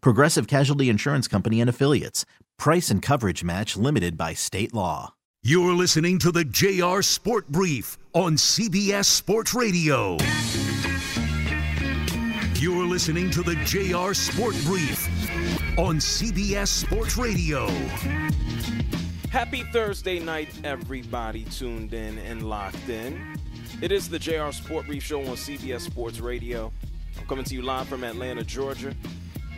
Progressive Casualty Insurance Company and Affiliates. Price and coverage match limited by state law. You're listening to the JR Sport Brief on CBS Sports Radio. You're listening to the JR Sport Brief on CBS Sports Radio. Happy Thursday night, everybody tuned in and locked in. It is the JR Sport Brief Show on CBS Sports Radio. I'm coming to you live from Atlanta, Georgia.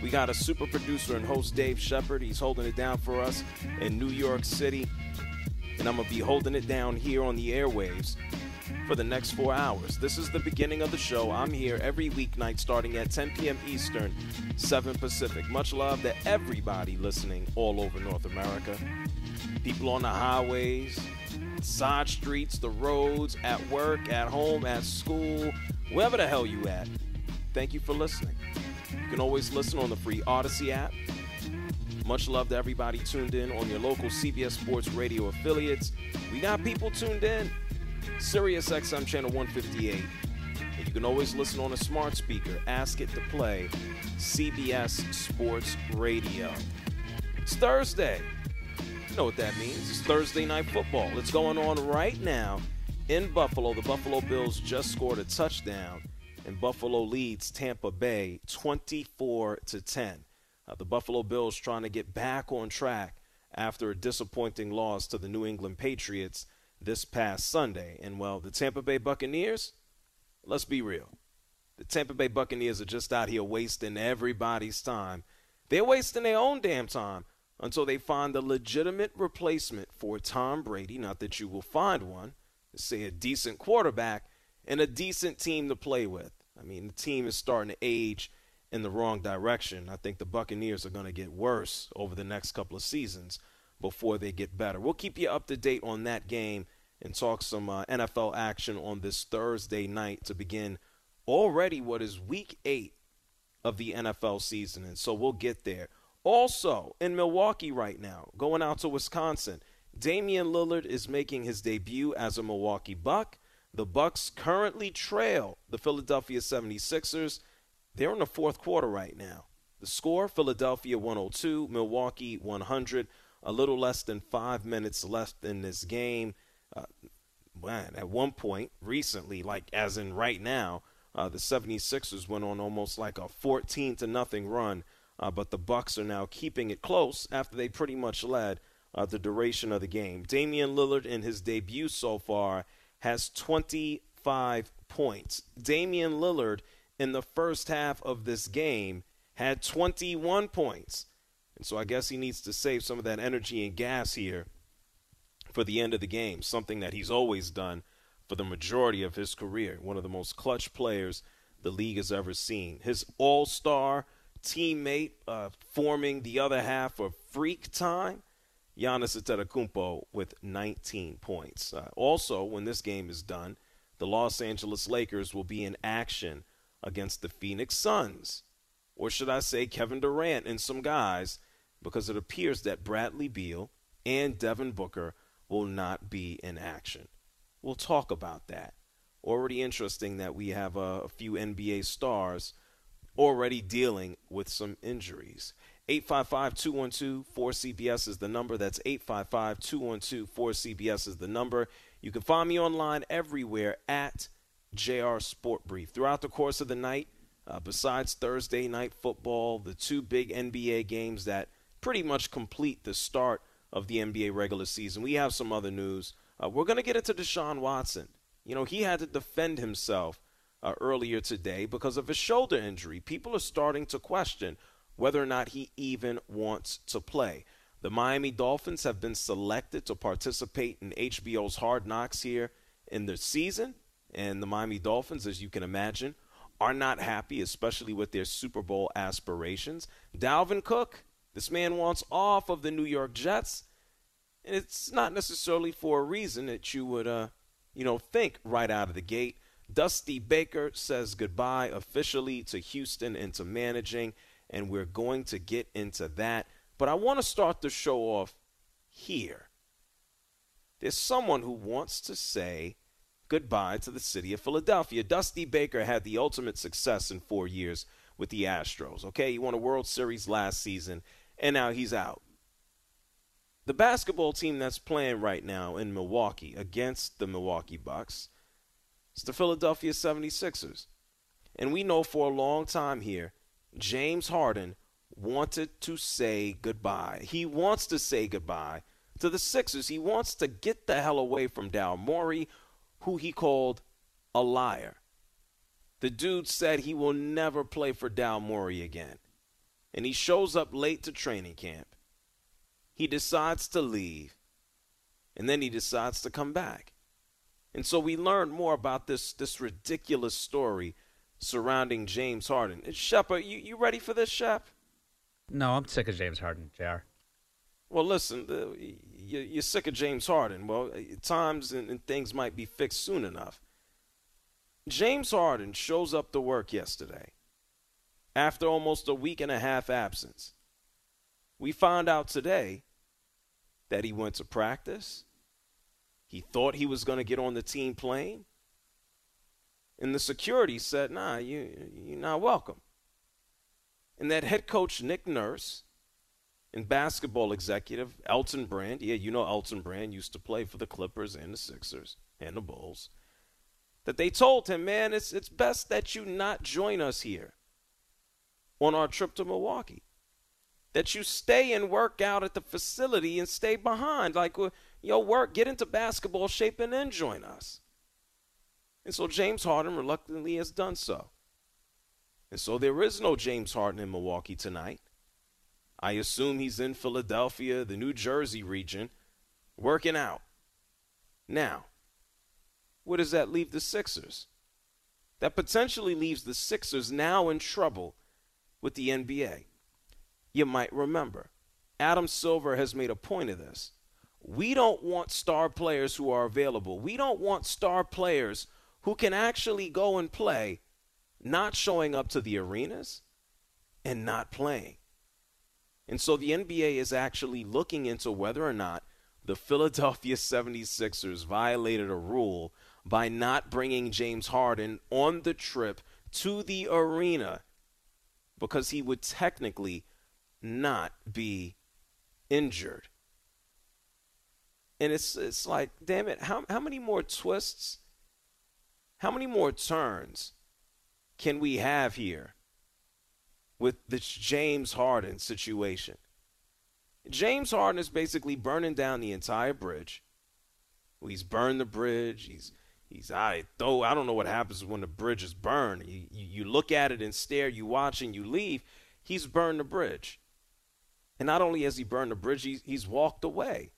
We got a super producer and host, Dave Shepard. He's holding it down for us in New York City. And I'm going to be holding it down here on the airwaves for the next four hours. This is the beginning of the show. I'm here every weeknight starting at 10 p.m. Eastern, 7 Pacific. Much love to everybody listening all over North America. People on the highways, side streets, the roads, at work, at home, at school, wherever the hell you at. Thank you for listening. You can always listen on the free Audacy app. Much love to everybody tuned in on your local CBS Sports Radio affiliates. We got people tuned in. Sirius XM channel 158. And you can always listen on a smart speaker. Ask it to play CBS Sports Radio. It's Thursday. You know what that means. It's Thursday night football. It's going on right now in Buffalo. The Buffalo Bills just scored a touchdown, and Buffalo leads Tampa Bay 24 to 10. Uh, the Buffalo Bills trying to get back on track after a disappointing loss to the New England Patriots this past Sunday. And well, the Tampa Bay Buccaneers, let's be real. The Tampa Bay Buccaneers are just out here wasting everybody's time. They're wasting their own damn time until they find a legitimate replacement for Tom Brady. Not that you will find one, say a decent quarterback and a decent team to play with. I mean, the team is starting to age in the wrong direction. I think the Buccaneers are going to get worse over the next couple of seasons before they get better. We'll keep you up to date on that game and talk some uh, NFL action on this Thursday night to begin already what is week eight of the NFL season. And so we'll get there. Also, in Milwaukee right now, going out to Wisconsin, Damian Lillard is making his debut as a Milwaukee Buck. The Bucks currently trail the Philadelphia 76ers. They're in the fourth quarter right now. The score Philadelphia 102, Milwaukee 100 a little less than five minutes left in this game. Uh, man, at one point recently, like as in right now, uh, the 76ers went on almost like a 14 to nothing run, uh, but the Bucks are now keeping it close after they pretty much led uh, the duration of the game. Damian Lillard in his debut so far has 25 points. Damian Lillard in the first half of this game had 21 points. And so I guess he needs to save some of that energy and gas here for the end of the game, something that he's always done for the majority of his career. One of the most clutch players the league has ever seen. His all star teammate uh, forming the other half of freak time. Giannis Antetokounmpo with 19 points. Uh, also, when this game is done, the Los Angeles Lakers will be in action against the Phoenix Suns, or should I say Kevin Durant and some guys because it appears that Bradley Beal and Devin Booker will not be in action. We'll talk about that. Already interesting that we have a, a few NBA stars already dealing with some injuries. 855 212 4CBS is the number. That's 855 212 4CBS is the number. You can find me online everywhere at JR Sport Brief. Throughout the course of the night, uh, besides Thursday night football, the two big NBA games that pretty much complete the start of the NBA regular season. We have some other news. Uh, we're going to get into Deshaun Watson. You know, he had to defend himself uh, earlier today because of his shoulder injury. People are starting to question whether or not he even wants to play. The Miami Dolphins have been selected to participate in HBO's Hard Knocks here in the season. And the Miami Dolphins, as you can imagine, are not happy, especially with their Super Bowl aspirations. Dalvin Cook, this man wants off of the New York Jets. And it's not necessarily for a reason that you would, uh, you know, think right out of the gate. Dusty Baker says goodbye officially to Houston and to managing, and we're going to get into that. But I want to start the show off here. There's someone who wants to say goodbye to the city of Philadelphia. Dusty Baker had the ultimate success in four years with the Astros. Okay, he won a World Series last season, and now he's out. The basketball team that's playing right now in Milwaukee against the Milwaukee Bucks is the Philadelphia 76ers. And we know for a long time here, James Harden wanted to say goodbye. He wants to say goodbye to the Sixers. He wants to get the hell away from Daryl Morey, who he called a liar. The dude said he will never play for Daryl Morey again. And he shows up late to training camp. He decides to leave. And then he decides to come back. And so we learned more about this, this ridiculous story surrounding James Harden. Shep, are you, you ready for this, Shep? No, I'm sick of James Harden, JR. Well, listen, you're sick of James Harden. Well, uh, times and, and things might be fixed soon enough. James Harden shows up to work yesterday after almost a week and a half absence. We found out today that he went to practice. He thought he was going to get on the team plane. And the security said, nah, you, you're not welcome. And that head coach, Nick Nurse, and basketball executive Elton Brand. Yeah, you know Elton Brand used to play for the Clippers and the Sixers and the Bulls. That they told him, man, it's it's best that you not join us here on our trip to Milwaukee. That you stay and work out at the facility and stay behind. Like, uh, yo, work, get into basketball shape, and then join us. And so James Harden reluctantly has done so. And so there is no James Harden in Milwaukee tonight. I assume he's in Philadelphia, the New Jersey region, working out. Now, where does that leave the Sixers? That potentially leaves the Sixers now in trouble with the NBA. You might remember, Adam Silver has made a point of this. We don't want star players who are available. We don't want star players who can actually go and play, not showing up to the arenas and not playing. And so the NBA is actually looking into whether or not the Philadelphia 76ers violated a rule by not bringing James Harden on the trip to the arena because he would technically not be injured. And it's it's like, damn it, how how many more twists, how many more turns can we have here with this James Harden situation. James Harden is basically burning down the entire bridge. He's burned the bridge. He's he's I though I don't know what happens when the bridge is burned. You, you, you look at it and stare, you watch and you leave. He's burned the bridge. And not only has he burned the bridge, he's, he's walked away.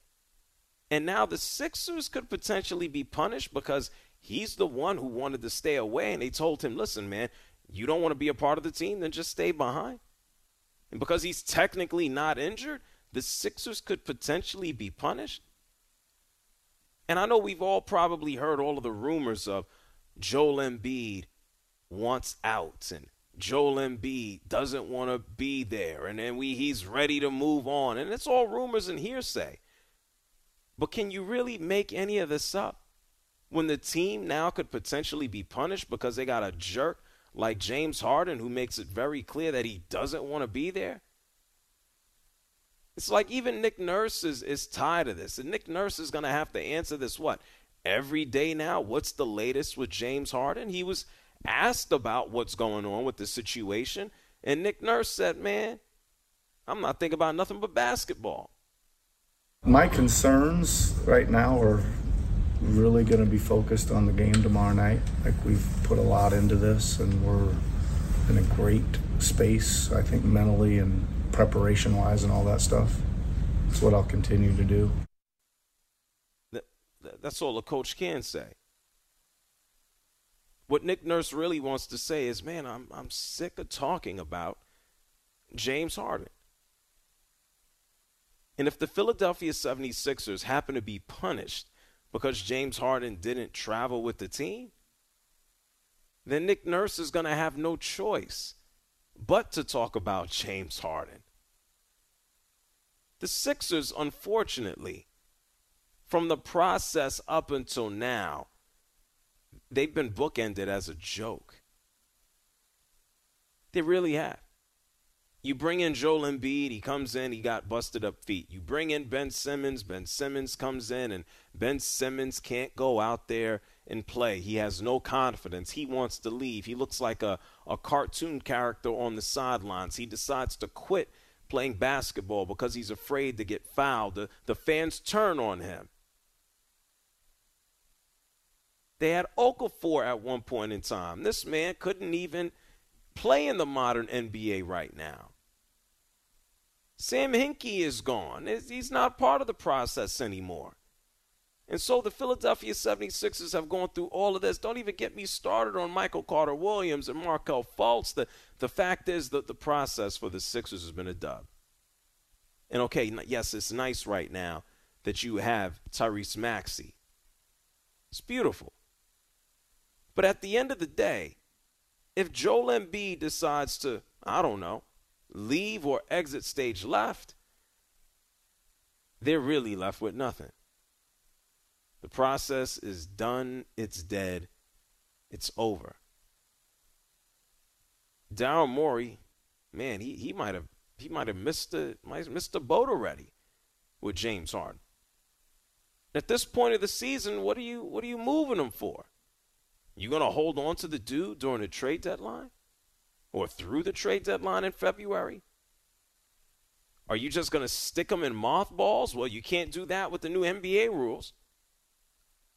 And now the Sixers could potentially be punished because he's the one who wanted to stay away. And they told him, listen, man, you don't want to be a part of the team, then just stay behind. And because he's technically not injured, the Sixers could potentially be punished. And I know we've all probably heard all of the rumors of Joel Embiid wants out and Joel Embiid doesn't want to be there and then we he's ready to move on and it's all rumors and hearsay. But can you really make any of this up when the team now could potentially be punished because they got a jerk like James Harden, who makes it very clear that he doesn't want to be there. It's like even Nick Nurse is, is tired of this. And Nick Nurse is going to have to answer this what? Every day now? What's the latest with James Harden? He was asked about what's going on with the situation. And Nick Nurse said, man, I'm not thinking about nothing but basketball. My concerns right now are really going to be focused on the game tomorrow night. Like we've put a lot into this, and we're in a great space. I think mentally and preparation wise, and all that stuff. That's what I'll continue to do. That's all a coach can say. What Nick Nurse really wants to say is, man, I'm I'm sick of talking about James Harden. And if the Philadelphia 76ers happen to be punished because James Harden didn't travel with the team, then Nick Nurse is going to have no choice but to talk about James Harden. The Sixers, unfortunately, from the process up until now, they've been bookended as a joke. They really have. You bring in Joel Embiid, he comes in, he got busted up feet. You bring in Ben Simmons, Ben Simmons comes in, and Ben Simmons can't go out there and play. He has no confidence. He wants to leave. He looks like a, a cartoon character on the sidelines. He decides to quit playing basketball because he's afraid to get fouled. The, the fans turn on him. They had Okafor at one point in time. This man couldn't even play in the modern NBA right now. Sam Hinkie is gone. He's not part of the process anymore. And so the Philadelphia 76ers have gone through all of this. Don't even get me started on Michael Carter Williams and Markelle Fultz. The, the fact is that the process for the Sixers has been a dub. And okay, yes, it's nice right now that you have Tyrese Maxey. It's beautiful. But at the end of the day, if Joel Embiid decides to, I don't know, leave or exit stage left, they're really left with nothing. The process is done, it's dead, it's over. Daryl Morey, man, he, he might have he might have missed the missed the boat already with James Harden. At this point of the season, what are you what are you moving him for? You gonna hold on to the dude during the trade deadline? Or through the trade deadline in February? Are you just gonna stick him in mothballs? Well, you can't do that with the new NBA rules.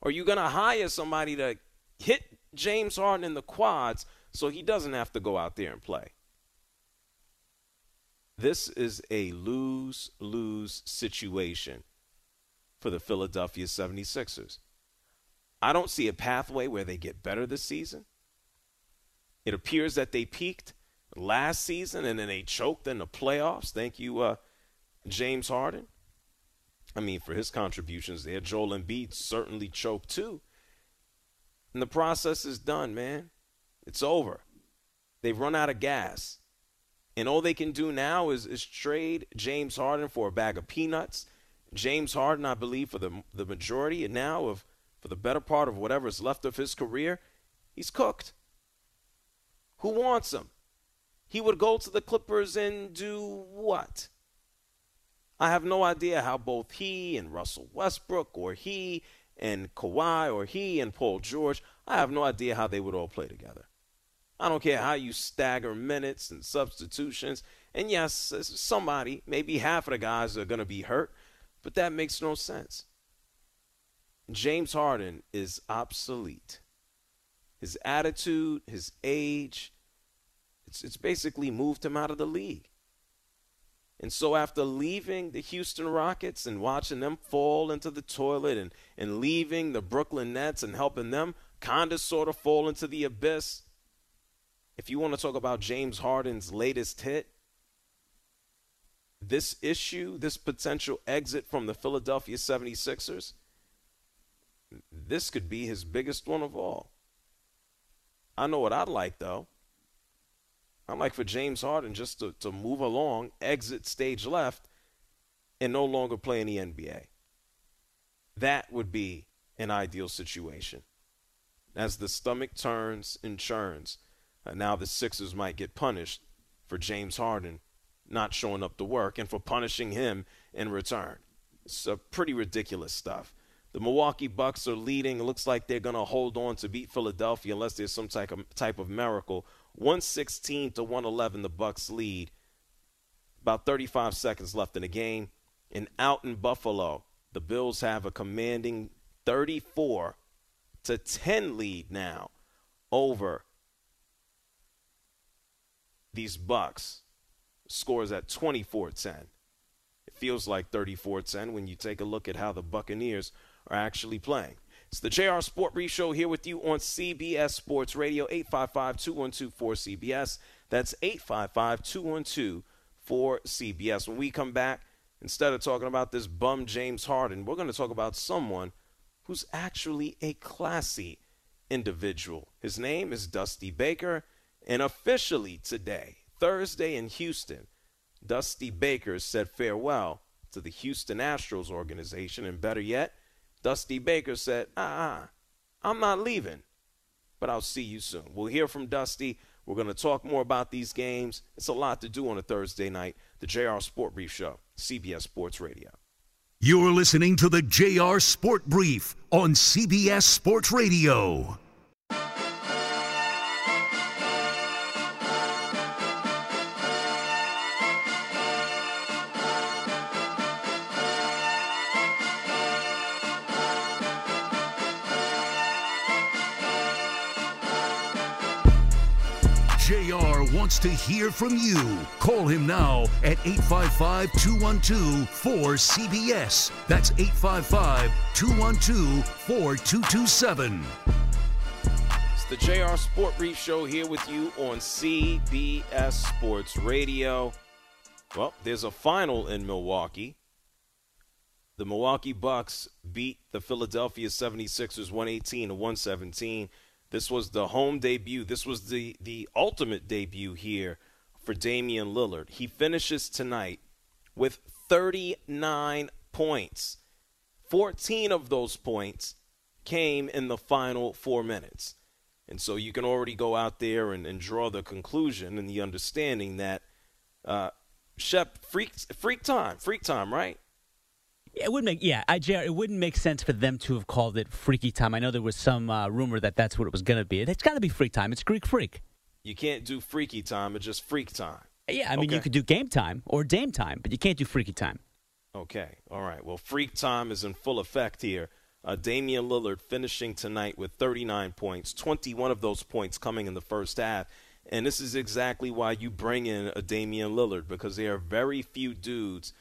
Are you gonna hire somebody to hit James Harden in the quads so he doesn't have to go out there and play? This is a lose lose situation for the Philadelphia 76ers. I don't see a pathway where they get better this season. It appears that they peaked last season and then they choked in the playoffs. Thank you, uh, James Harden. I mean, for his contributions there, Joel Embiid certainly choked too. And the process is done, man. It's over. They've run out of gas. And all they can do now is, is trade James Harden for a bag of peanuts. James Harden, I believe, for the the majority and now of for the better part of whatever is left of his career, he's cooked. Who wants him? He would go to the Clippers and do what? I have no idea how both he and Russell Westbrook, or he and Kawhi, or he and Paul George, I have no idea how they would all play together. I don't care how you stagger minutes and substitutions. And yes, somebody, maybe half of the guys are going to be hurt, but that makes no sense. James Harden is obsolete. His attitude, his age, it's, it's basically moved him out of the league. And so after leaving the Houston Rockets and watching them fall into the toilet and, and leaving the Brooklyn Nets and helping them kind of sort of fall into the abyss, if you want to talk about James Harden's latest hit, this issue, this potential exit from the Philadelphia 76ers, this could be his biggest one of all. I know what I'd like, though. I'd like for James Harden just to, to move along, exit stage left, and no longer play in the NBA. That would be an ideal situation. As the stomach turns and churns, uh, now the Sixers might get punished for James Harden not showing up to work and for punishing him in return. It's uh, pretty ridiculous stuff. The Milwaukee Bucks are leading. It looks like they're going to hold on to beat Philadelphia unless there's some type of type of miracle. 116 to 111 the Bucs lead. About 35 seconds left in the game. And out in Buffalo, the Bills have a commanding 34 to 10 lead now over these Bucks. Scores at 24-10. It feels like 34-10 when you take a look at how the Buccaneers are actually playing. It's the JR Sport Brief Show here with you on CBS Sports Radio, 855-212-4CBS. That's 855-212-4CBS. When we come back, instead of talking about this bum James Harden, we're going to talk about someone who's actually a classy individual. His name is Dusty Baker, and officially today, Thursday in Houston, Dusty Baker said farewell to the Houston Astros organization, and better yet, Dusty Baker said, ah, I'm not leaving, but I'll see you soon. We'll hear from Dusty. We're going to talk more about these games. It's a lot to do on a Thursday night. The JR Sport Brief Show, CBS Sports Radio. You're listening to the JR Sport Brief on CBS Sports Radio. Wants to hear from you. Call him now at 855 212 4CBS. That's 855 212 4227. It's the JR Sport Brief Show here with you on CBS Sports Radio. Well, there's a final in Milwaukee. The Milwaukee Bucks beat the Philadelphia 76ers 118 to 117. This was the home debut. This was the, the ultimate debut here for Damian Lillard. He finishes tonight with 39 points. 14 of those points came in the final four minutes. And so you can already go out there and, and draw the conclusion and the understanding that uh, Shep, freak, freak time, freak time, right? It would make yeah, I, JR, it wouldn't make sense for them to have called it freaky time. I know there was some uh, rumor that that's what it was going to be. It's got to be freak time. It's Greek freak. You can't do freaky time. It's just freak time. Yeah, I mean Okay. you could do game time or dame time, but you can't do freaky time. Okay, all right. Well, freak time is in full effect here. Uh, Damian Lillard finishing tonight with 39 points, 21 of those points coming in the first half. And this is exactly why you bring in a Damian Lillard because there are very few dudes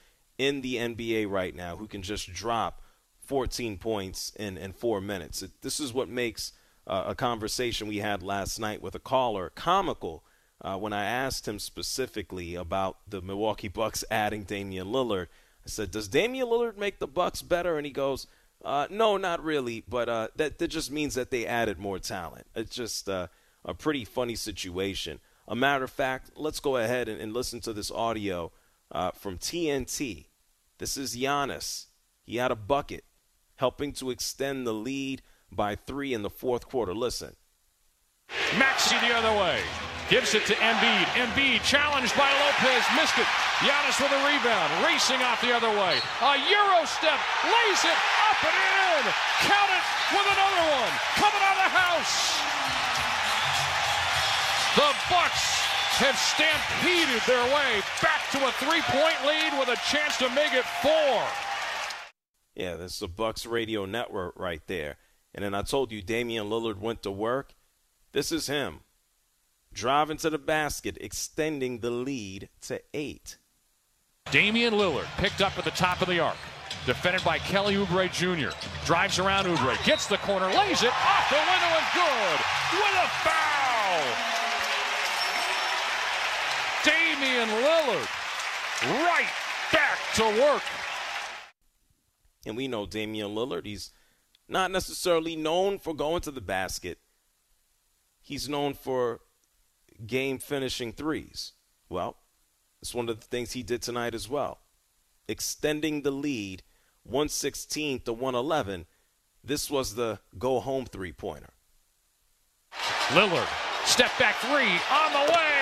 in the NBA right now who can just drop 14 points in, in four minutes. It, this is what makes uh, a conversation we had last night with a caller comical uh, when I asked him specifically about the Milwaukee Bucks adding Damian Lillard. I said, "Does Damian Lillard make the Bucks better?" And he goes, uh, "No, not really, but uh, that that just means that they added more talent. It's just uh, a pretty funny situation." A matter of fact, let's go ahead and, and listen to this audio uh, from TNT. This is Giannis. He had a bucket, helping to extend the lead by three in the fourth quarter. Listen. Maxey the other way. Gives it to Embiid. Embiid challenged by Lopez. Missed it. Giannis with a rebound. Racing out the other way. A Euro step. Lays it up and in. Count it with another one. Coming out of the house. The Bucks have stampeded their way back to a three-point lead with a chance to make it four. Yeah, that's the Bucks Radio Network right there. And then I told you Damian Lillard went to work. This is him. Driving to the basket, extending the lead to eight. Damian Lillard picked up at the top of the arc. Defended by Kelly Oubre Jr. Drives around Oubre. Gets the corner. Lays it off the window and good. With a foul. Damian Lillard right back to work. And we know Damian Lillard, he's not necessarily known for going to the basket. He's known for game finishing threes. Well, it's one of the things he did tonight as well. Extending the lead 116 to 111. This was the go home three pointer. Lillard, step back three on the way.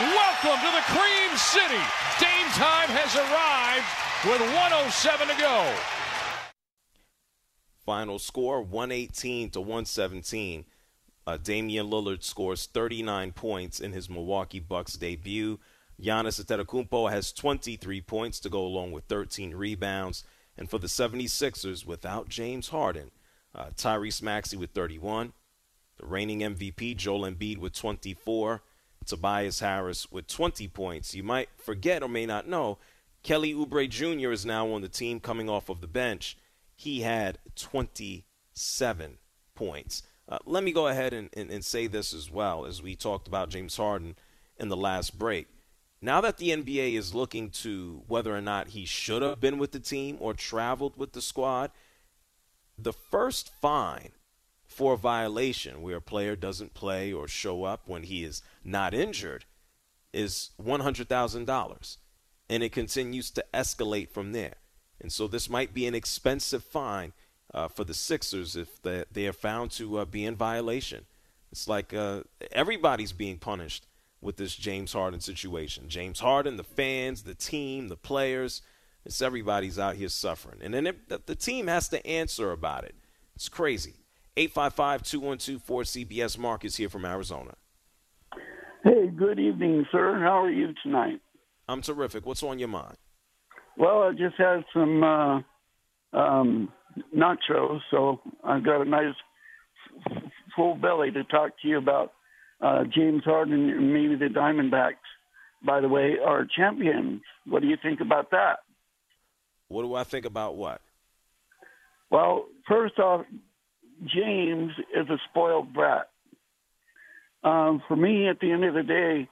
Welcome to the Cream City. Dame time has arrived with 107 to go. Final score 118 to 117. Uh, Damian Lillard scores 39 points in his Milwaukee Bucks debut. Giannis Antetokounmpo has 23 points to go along with 13 rebounds. And for the 76ers, without James Harden, uh, Tyrese Maxey with 31, the reigning MVP Joel Embiid with 24, Tobias Harris with 20 points. You might forget or may not know, Kelly Oubre Jr. is now on the team coming off of the bench. He had 27 points. Uh, let me go ahead and, and, and say this as well, as we talked about James Harden in the last break. Now that the NBA is looking to whether or not he should have been with the team or traveled with the squad, the first fine for violation where a player doesn't play or show up when he is not injured is $100,000. And it continues to escalate from there. And so this might be an expensive fine uh, for the Sixers if they, they are found to uh, be in violation. It's like uh, everybody's being punished with this James Harden situation. James Harden, the fans, the team, the players, it's everybody's out here suffering. And then it, the team has to answer about it. It's crazy. 855 212 4CBS. Mark is here from Arizona. Hey, good evening, sir. How are you tonight? I'm terrific. What's on your mind? Well, I just had some uh, um, nachos, so I've got a nice full belly to talk to you about uh, James Harden and maybe the Diamondbacks, by the way, are champions. What do you think about that? What do I think about what? Well, first off, James is a spoiled brat. Um, for me, at the end of the day,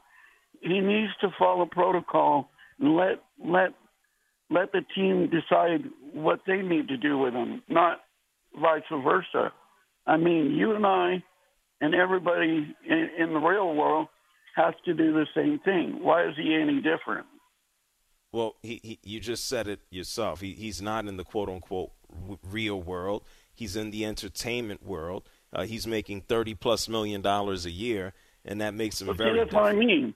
he needs to follow protocol and let let let the team decide what they need to do with him, not vice versa. I mean, you and I and everybody in, in the real world has to do the same thing. Why is he any different? Well, he, he you just said it yourself. He, he's not in the quote unquote real world. He's in the entertainment world. Uh, he's making thirty plus million dollars a year, and that makes him okay, very. That's different. what I mean.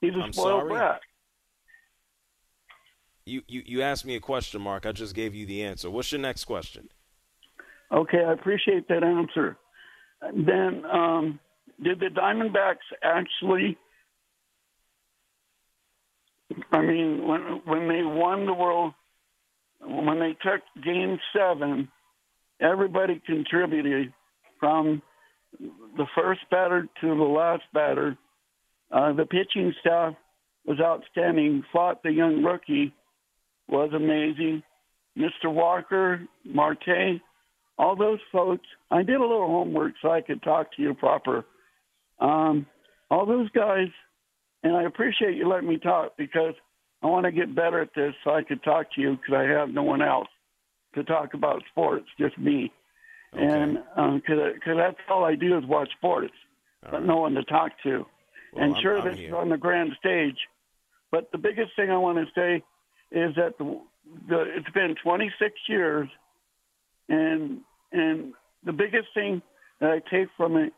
He's a I'm spoiled sorry? brat. You, you you asked me a question, Mark. I just gave you the answer. What's your next question? Okay, I appreciate that answer. Then, um, did the Diamondbacks actually? I mean, when when they won the world, when they took Game Seven, everybody contributed from the first batter to the last batter. Uh, the pitching staff was outstanding. Pfaadt the young rookie was amazing. Mr. Walker, Marte, all those folks. I did a little homework so I could talk to you proper. Um, all those guys, and I appreciate you letting me talk because I want to get better at this so I could talk to you because I have no one else to talk about sports, just me. Okay. And um, because cause that's all I do is watch sports, All but right. no one to talk to. Well, and I'm- sure, I'm this is on the grand stage. But the biggest thing I want to say is that the, the it's been 26 years, and and the biggest thing that I take from it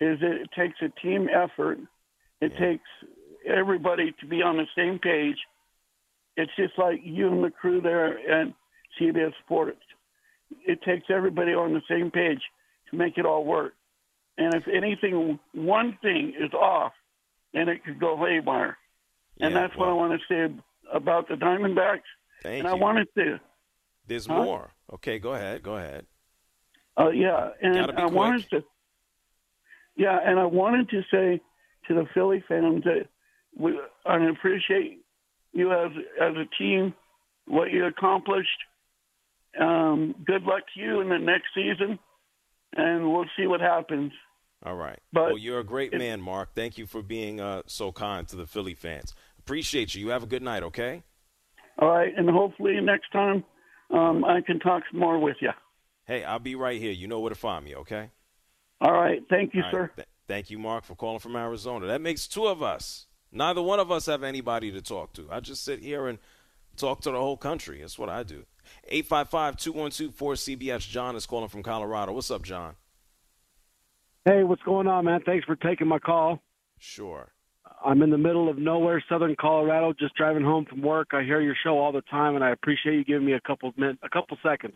is that it takes a team effort. It Yeah. takes everybody to be on the same page. It's just like you and the crew there at CBS Sports. It takes everybody on the same page to make it all work. And if anything, one thing is off, then it could go haywire. and Yeah, that's what I well, want to say about the Diamondbacks. Thank and I wanted to, There's Huh? more. Okay, go ahead. Go ahead. uh, yeah, and I wanted to, yeah, and I wanted to say to the Philly fans that we I appreciate you as as a team, what you accomplished. Um, good luck to you in the next season, and we'll see what happens. All right. But well, you're a great man, Mark. Thank you for being uh, so kind to the Philly fans. Appreciate you. You have a good night, okay? All right, and hopefully next time um, I can talk some more with you. Hey, I'll be right here. You know where to find me, okay? All right, thank you, right. sir. Th- thank you, Mark, for calling from Arizona. That makes two of us. Neither one of us have anybody to talk to. I just sit here and talk to the whole country. That's what I do. 855-212-4CBS. John is calling from Colorado. What's up, John? Hey, what's going on, man? Thanks for taking my call. Sure. I'm in the middle of nowhere, southern Colorado, just driving home from work. I hear your show all the time, and I appreciate you giving me a couple min- a couple seconds.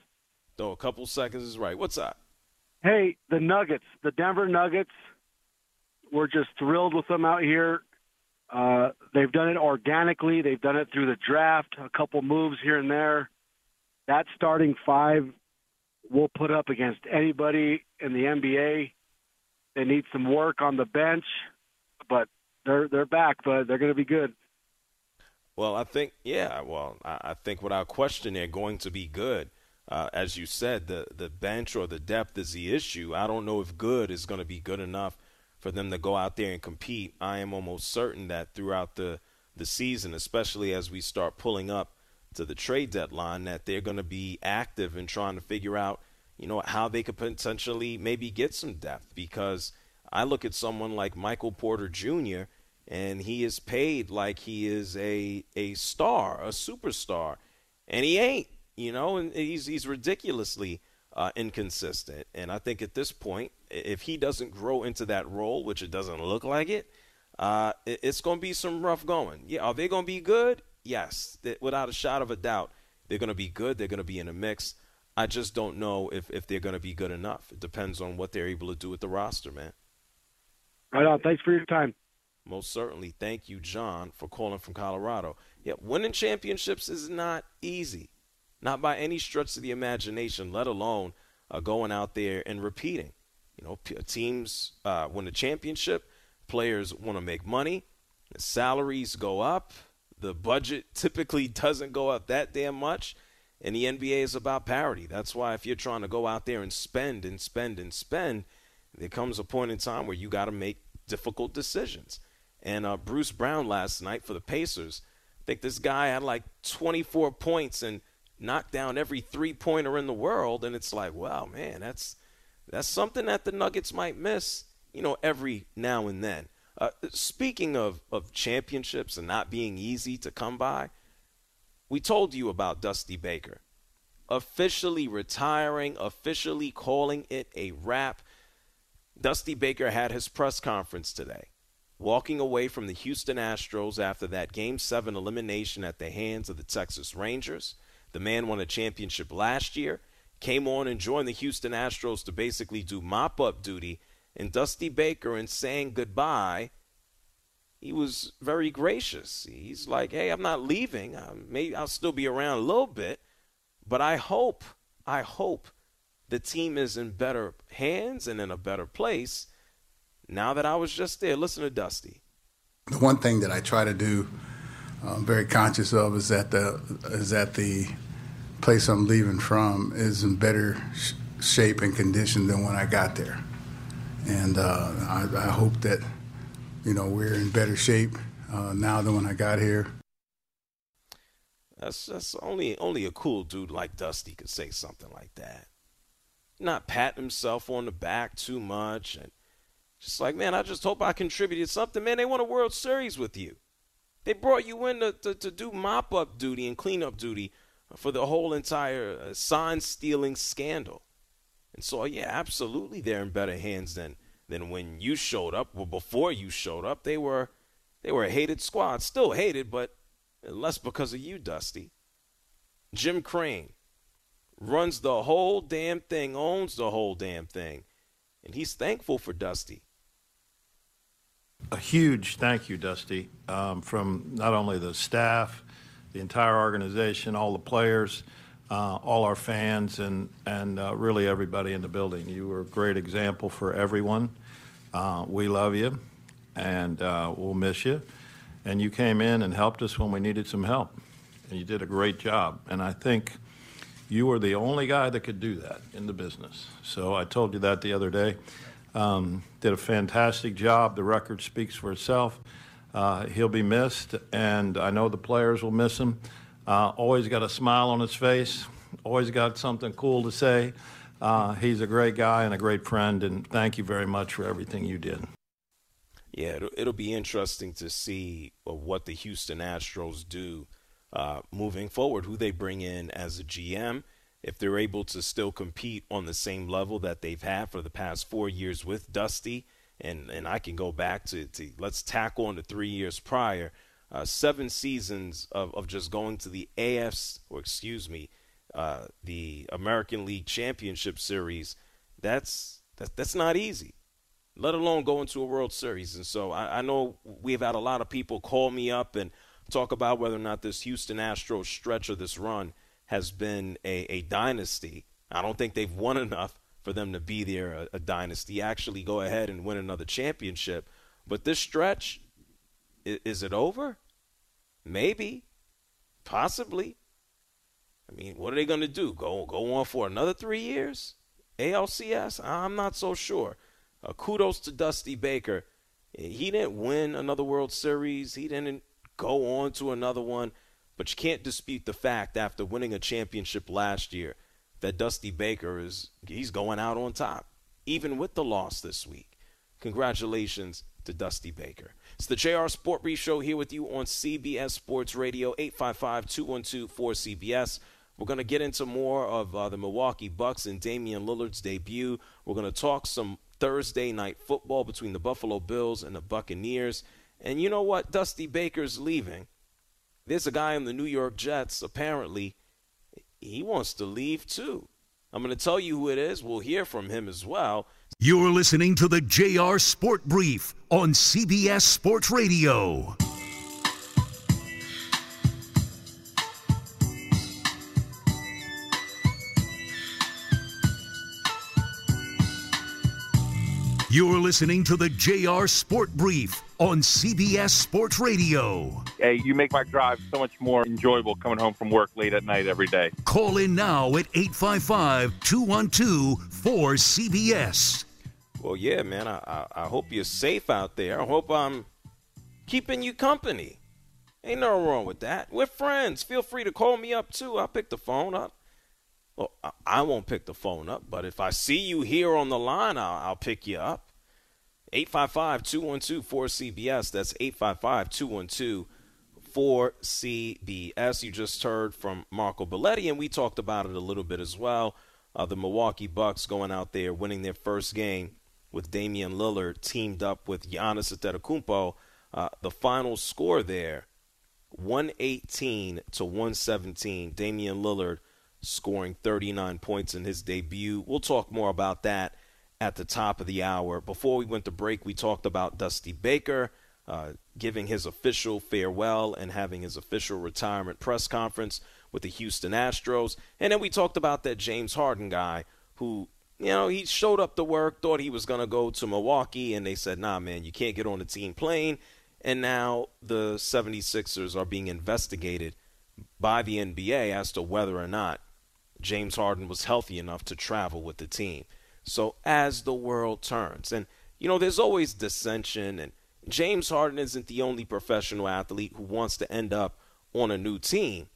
Though a couple seconds is right. What's up? Hey, the Nuggets, the Denver Nuggets. We're just thrilled with them out here. Uh, they've done it organically. They've done it through the draft, a couple moves here and there. That starting five will put up against anybody in the NBA. They need some work on the bench, but they're they're back, but they're going to be good. Well, I think yeah. Well, I, I think without question they're going to be good. Uh, as you said, the the bench or the depth is the issue. I don't know if good is going to be good enough for them to go out there and compete. I am almost certain that throughout the the season, especially as we start pulling up to the trade deadline, that they're going to be active in trying to figure out, you know, how they could potentially maybe get some depth. Because I look at someone like Michael Porter Jr. and he is paid like he is a a star, a superstar, and he ain't you know, and he's he's ridiculously uh, inconsistent. And I think at this point, if he doesn't grow into that role, which it doesn't look like it, uh, it it's going to be some rough going. Yeah, are they going to be good? Yes, without a shot of a doubt, they're going to be good. They're going to be in a mix. I just don't know if, if they're going to be good enough. It depends on what they're able to do with the roster, man. Right on. Thanks for your time. Most certainly. Thank you, John, for calling from Colorado. Yeah, winning championships is not easy not by any stretch of the imagination, let alone uh, going out there and repeating. You know, p- teams uh, win the championship, players want to make money, salaries go up, the budget typically doesn't go up that damn much, and the NBA is about parity. That's why if you're trying to go out there and spend and spend and spend, there comes a point in time where you got to make difficult decisions. And uh, Bruce Brown last night for the Pacers, I think this guy had like 24 points and – knocked down every three pointer in the world, and it's like, wow, man, that's that's something that the Nuggets might miss, you know, every now and then. Uh, speaking of, of championships and not being easy to come by, we told you about Dusty Baker officially retiring, officially calling it a wrap. Dusty Baker had his press conference today, walking away from the Houston Astros after that Game 7 elimination at the hands of the Texas Rangers. The man won a championship last year, came on and joined the Houston Astros to basically do mop up duty. And Dusty Baker, in saying goodbye, he was very gracious. He's like, hey, I'm not leaving. maybe I'll still be around a little bit, but I hope, I hope the team is in better hands and in a better place now that I was just there. Listen to Dusty. The one thing that I try to do I'm very conscious of is that the is that the place I'm leaving from is in better sh- shape and condition than when I got there, and uh, I, I, hope that you know we're in better shape uh, now than when I got here. That's that's only only a cool dude like Dusty could say something like that. Not pat himself on the back too much and just like, man, I just hope I contributed something. Man, they won a World Series with you. They brought you in to, to, to do mop up duty and clean up duty for the whole entire uh, sign stealing scandal. And so, yeah, absolutely, they're in better hands than than when you showed up. Well, before you showed up, they were they were a hated squad, still hated, but less because of you, Dusty. Jim Crane runs the whole damn thing, owns the whole damn thing, and he's thankful for Dusty a huge thank you, Dusty, um, from not only the staff, the entire organization, all the players, uh, all our fans, and and uh, really everybody in the building. You were a great example for everyone. Uh, we love you, and uh, we'll miss you. And you came in and helped us when we needed some help, and you did a great job. And I think you were the only guy that could do that in the business. So I told you that the other day. Um, did a fantastic job. The record speaks for itself. Uh, he'll be missed, and I know the players will miss him. Uh, always got a smile on his face, always got something cool to say. Uh, he's a great guy and a great friend, and thank you very much for everything you did. Yeah, it'll, it'll be interesting to see uh, what the Houston Astros do uh, moving forward, who they bring in as a GM if they're able to still compete on the same level that they've had for the past four years with Dusty, and, and I can go back to, to let's tack on to three years prior, uh, seven seasons of, of just going to the AFs, or excuse me, uh, the American League Championship Series, That's that's that's not easy. Let alone go into a World Series. And so I, I know we've had a lot of people call me up and talk about whether or not this Houston Astros stretch of this run has been a, a dynasty. I don't think they've won enough for them to be there a, a dynasty. Actually, go ahead and win another championship. But this stretch, is, it over? Maybe, possibly. I mean, what are they going to do? Go go on for another three years? ALCS? I'm not so sure. Uh, kudos to Dusty Baker. He didn't win another World Series. He didn't go on to another one. But you can't dispute the fact after winning a championship last year that Dusty Baker is he's going out on top, even with the loss this week. Congratulations to Dusty Baker. It's the JR Sport Brief Show here with you on CBS Sports Radio, 855-212-4CBS. We're going to get into more of uh, the Milwaukee Bucks and Damian Lillard's debut. We're going to talk some Thursday night football between the Buffalo Bills and the Buccaneers. And you know what? Dusty Baker's leaving. There's a guy in the New York Jets, apparently, he wants to leave too. I'm going to tell you who it is. We'll hear from him as well. You're listening to the JR Sport Brief on CBS Sports Radio. You're listening to the JR Sport Brief on CBS Sports Radio. Hey, you make my drive so much more enjoyable coming home from work late at night every day. Call in now at 855 212 4CBS. Well, yeah, man, I, I, I hope you're safe out there. I hope I'm keeping you company. Ain't nothing wrong with that. We're friends. Feel free to call me up too. I'll pick the phone up. Well, I won't pick the phone up, but if I see you here on the line, I'll, I'll pick you up. 855 212 4CBS. That's 855 212 4CBS. You just heard from Marco Belletti, and we talked about it a little bit as well. Uh, the Milwaukee Bucks going out there, winning their first game with Damian Lillard teamed up with Giannis Antetokounmpo. Uh, the final score there, 118 to 117. Damian Lillard scoring 39 points in his debut. We'll talk more about that at the top of the hour. Before we went to break, we talked about Dusty Baker uh, giving his official farewell and having his official retirement press conference with the Houston Astros. And then we talked about that James Harden guy who, you know, he showed up to work, thought he was going to go to Milwaukee, and they said, nah, man, you can't get on the team plane. And now the 76ers are being investigated by the NBA as to whether or not James Harden was healthy enough to travel with the team. So as the world turns, and you know, there's always dissension, and James Harden isn't the only professional athlete who wants to end up on a new team.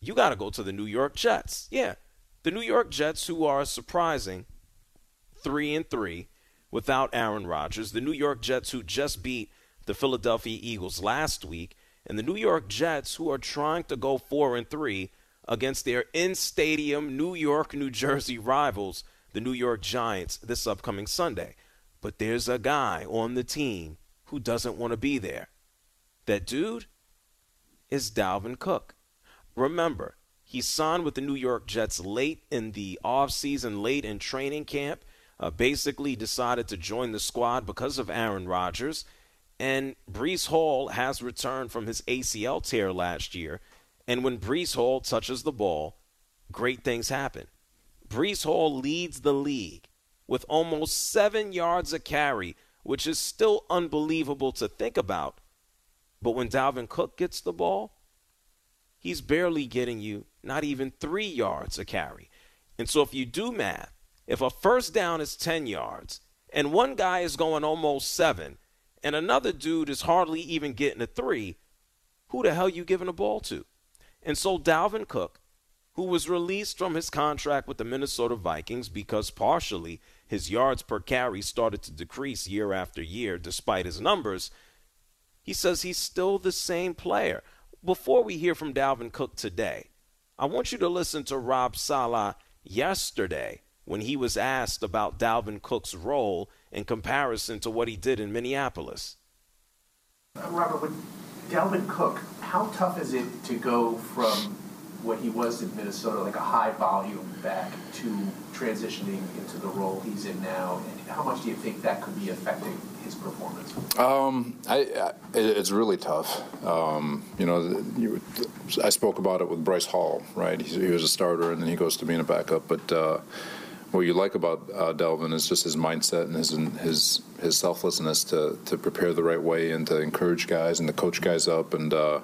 You got to go to the New York Jets. Yeah, the New York Jets, who are surprising three and three without Aaron Rodgers. The New York Jets, who just beat the Philadelphia Eagles last week, and the New York Jets, who are trying to go four and three against their in stadium New York, New Jersey rivals, the New York Giants, this upcoming Sunday. But there's a guy on the team who doesn't want to be there. That dude is Dalvin Cook. Remember, he signed with the New York Jets late in the offseason, late in training camp. Uh, basically decided to join the squad because of Aaron Rodgers. And Breece Hall has returned from his ACL tear last year and when Breece Hall touches the ball, great things happen. Breece Hall leads the league with almost seven yards a carry, which is still unbelievable to think about. But when Dalvin Cook gets the ball, he's barely getting you not even three yards a carry. And so if you do math, if a first down is 10 yards and one guy is going almost seven and another dude is hardly even getting a three, who the hell you giving the ball to? And so Dalvin Cook, who was released from his contract with the Minnesota Vikings because partially his yards per carry started to decrease year after year despite his numbers, he says he's still the same player. Before we hear from Dalvin Cook today, I want you to listen to Rob Saleh yesterday when he was asked about Dalvin Cook's role in comparison to what he did in Minneapolis. Robert, with Dalvin Cook, how tough is it to go from when he was in Minnesota, like a high volume back to transitioning into the role he's in now? And how much do you think that could be affecting his performance? Um, I, I, it's really tough. Um, you know, you, I spoke about it with Bryce Hall, right? He, he, was a starter, and then he goes to being a backup. But uh, what you like about uh, Dalvin is just his mindset and his his his selflessness to to prepare the right way and to encourage guys and to coach guys up. And uh,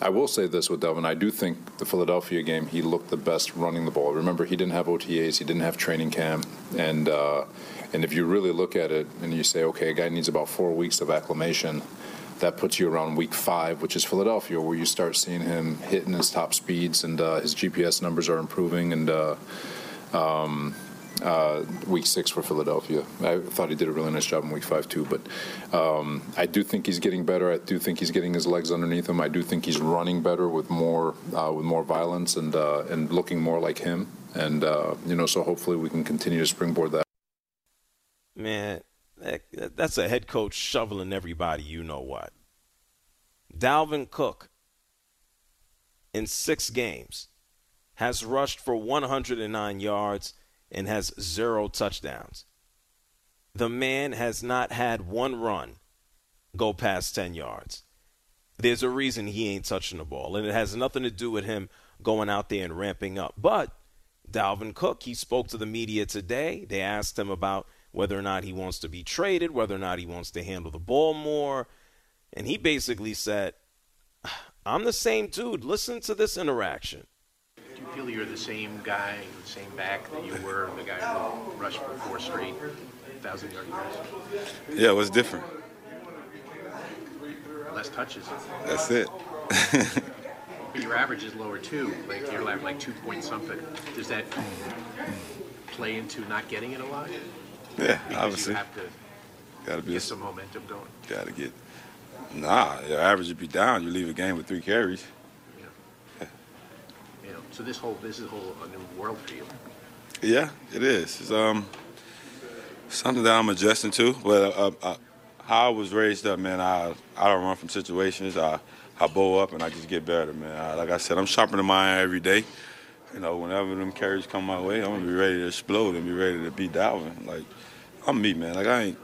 I will say this with Dalvin, I do think the Philadelphia game he looked the best running the ball. Remember, he didn't have OTAs, he didn't have training camp, and uh, and if you really look at it and you say, okay, a guy needs about four weeks of acclimation. That puts you around week five, which is Philadelphia, where you start seeing him hitting his top speeds and uh, his GPS numbers are improving. And uh, um, uh, week six for Philadelphia. I thought he did a really nice job in week five too. But um, I do think he's getting better. I do think he's getting his legs underneath him. I do think he's running better with more uh, with more violence and uh, and looking more like him. And uh, you know, so hopefully we can continue to springboard that. Man, that's a head coach shoveling everybody. You know what? Dalvin Cook in six games has rushed for 109 yards and has zero touchdowns. The man has not had one run go past 10 yards. There's a reason he ain't touching the ball, and it has nothing to do with him going out there and ramping up. But Dalvin Cook, he spoke to the media today. They asked him about whether or not he wants to be traded, whether or not he wants to handle the ball more. And he basically said, I'm the same dude. Listen to this interaction feel you're the same guy, the same back that you were, the guy who rushed for four straight thousand yard years? Yeah, it was different. Less touches. That's it. but your average is lower too. Like you're like, like two point something. Does that play into not getting it a lot? Yeah, because obviously. You have to Gotta be get some momentum going. Gotta get. Nah, your average would be down. You leave a game with three carries. So this whole this is a whole a new world for you. Yeah, it is. It's um something that I'm adjusting to. But uh, uh, how I was raised up, man, I I don't run from situations. I I bow up and I just get better, man. I, like I said, I'm sharpening my iron every day. You know, whenever them carries come my way, I'm gonna be ready to explode and be ready to beat Dalvin. Like I'm me, man. Like I ain't.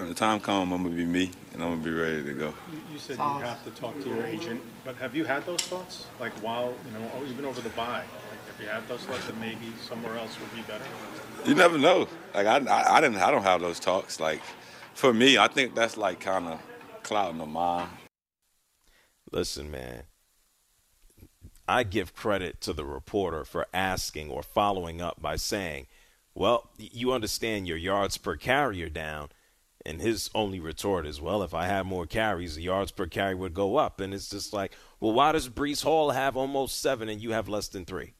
When the time comes, I'm gonna be me, and I'm gonna be ready to go. You said you have to talk to your agent, but have you had those thoughts? Like while you know, oh, even over the bye, like have you had those thoughts that maybe somewhere else would be better? You never know. Like I, I, I didn't, I don't have those talks. Like for me, I think that's like kind of clouding the mind. Listen, man. I give credit to the reporter for asking or following up by saying, "Well, you understand your yards per carrier down." And his only retort is, well, if I had more carries, the yards per carry would go up. And it's just like, well, why does Breece Hall have almost seven and you have less than three?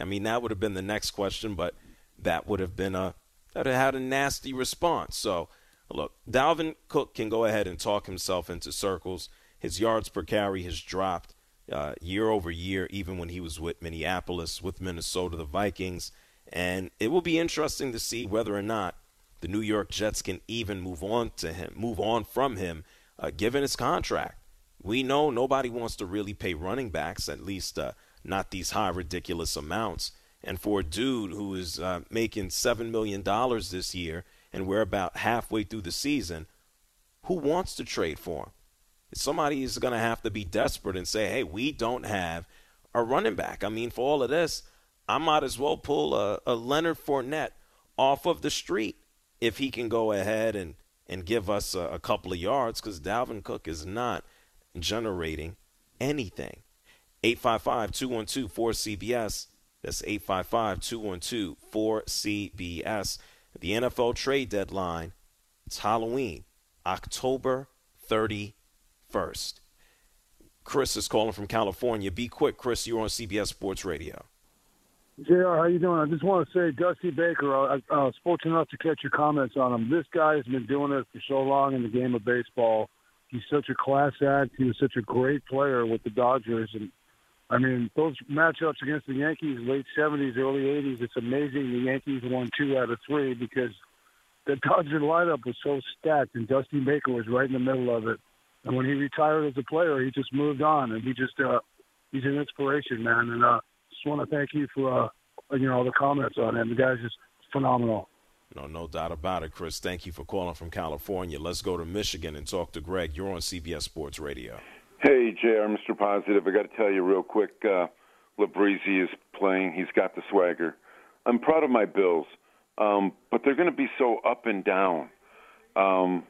I mean, that would have been the next question, but that would have been a that would have had a nasty response. So, look, Dalvin Cook can go ahead and talk himself into circles. His yards per carry has dropped uh, year over year, even when he was with Minneapolis, with Minnesota, the Vikings. And it will be interesting to see whether or not the New York Jets can even move on to him, move on from him, uh, given his contract. We know nobody wants to really pay running backs, at least uh, not these high, ridiculous amounts. And for a dude who is uh, making $7 million this year, and we're about halfway through the season, who wants to trade for him? Somebody is going to have to be desperate and say, hey, we don't have a running back. I mean, for all of this, I might as well pull a, a Leonard Fournette off of the street if he can go ahead and, and give us a, a couple of yards because Dalvin Cook is not generating anything. 855 212 4CBS. That's 855 212 4CBS. The NFL trade deadline, it's Halloween, October 31st. Chris is calling from California. Be quick, Chris. You're on CBS Sports Radio. JR, how you doing? I just want to say, Dusty Baker, I, I was fortunate enough to catch your comments on him. This guy has been doing it for so long in the game of baseball. He's such a class act. He was such a great player with the Dodgers, and I mean those matchups against the Yankees, late '70s, early '80s. It's amazing the Yankees won two out of three because the Dodger lineup was so stacked, and Dusty Baker was right in the middle of it. And when he retired as a player, he just moved on, and he just uh, he's an inspiration, man. And uh, just want to thank you for uh, you know all the comments on him. The guy's just phenomenal. No, no doubt about it, Chris. Thank you for calling from California. Let's go to Michigan and talk to Greg. You're on CBS Sports Radio. Hey, JR, Mr. Positive. I got to tell you real quick uh, Labrisi is playing. He's got the swagger. I'm proud of my Bills, um, but they're going to be so up and down. Um,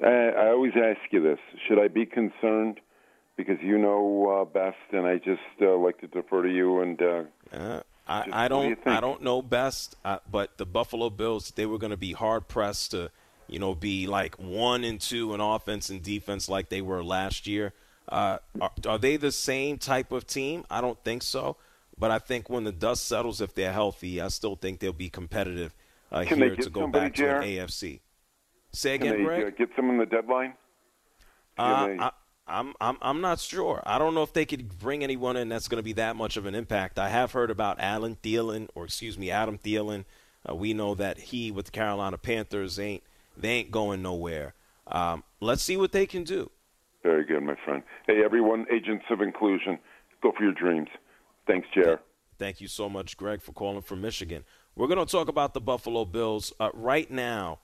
I, I always ask you this should I be concerned? Because you know uh, best, and I just uh, like to defer to you. And uh, uh, I, I don't, do I don't know best, uh, but the Buffalo Bills, they were going to be hard pressed to, you know, be like one and two in offense and defense like they were last year. Uh, are, are they the same type of team? I don't think so. But I think when the dust settles, if they're healthy, I still think they'll be competitive uh, here to go back to an AFC. Say again, Can they, Greg? Get some in the deadline? Uh, I, I'm I'm I'm not sure. I don't know if they could bring anyone in that's going to be that much of an impact. I have heard about Alan Thielen, or excuse me, Adam Thielen. Uh, we know that he with the Carolina Panthers ain't they ain't going nowhere. Um, let's see what they can do. Very good, my friend. Hey, everyone, agents of inclusion, go for your dreams. Thanks, Jer. Thank you so much, Greg, for calling from Michigan. We're going to talk about the Buffalo Bills. Uh, right now,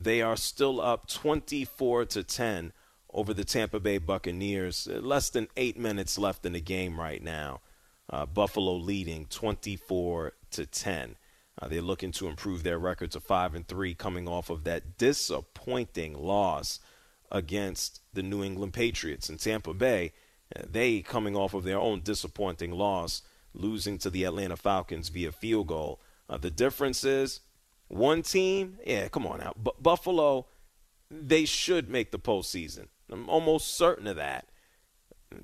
they are still up 24 to 10 over the Tampa Bay Buccaneers. Uh, Less than eight minutes left in the game right now. Uh, Buffalo leading 24 to 10. Uh, they're looking to improve their record to five and three, coming off of that disappointing loss against the New England Patriots in Tampa Bay. Uh, they coming off of their own disappointing loss, losing to the Atlanta Falcons via field goal. Uh, the difference is one team. Yeah, come on out, Bu- Buffalo. They should make the postseason. I'm almost certain of that.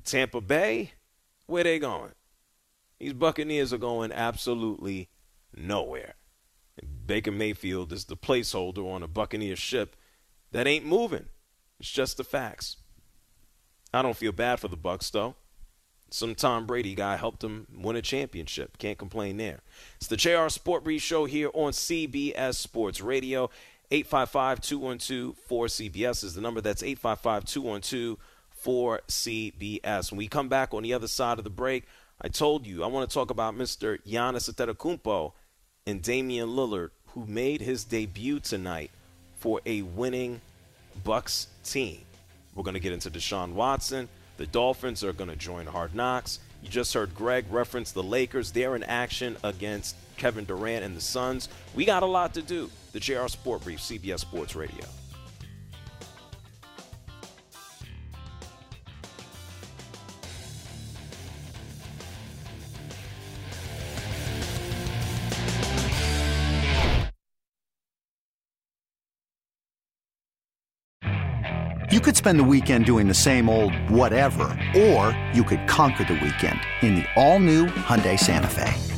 Tampa Bay, where they going? These Buccaneers are going absolutely nowhere. Baker Mayfield is the placeholder on a Buccaneer ship that ain't moving. It's just the facts. I don't feel bad for the Bucs though. Some Tom Brady guy helped them win a championship. Can't complain there. It's the JR Sport Brief Show here on CBS Sports Radio. 855-212-4CBS is the number. That's 855-212-4CBS. When we come back on the other side of the break, I told you I want to talk about Mr. Giannis Antetokounmpo and Damian Lillard, who made his debut tonight for a winning Bucks team. We're going to get into Deshaun Watson. The Dolphins are going to join Hard Knocks. You just heard Greg reference the Lakers. They're in action against Kevin Durant and the Suns. We got a lot to do. The JR Sport Brief, CBS Sports Radio. You could spend the weekend doing the same old whatever, or you could conquer the weekend in the all-new Hyundai Santa Fe.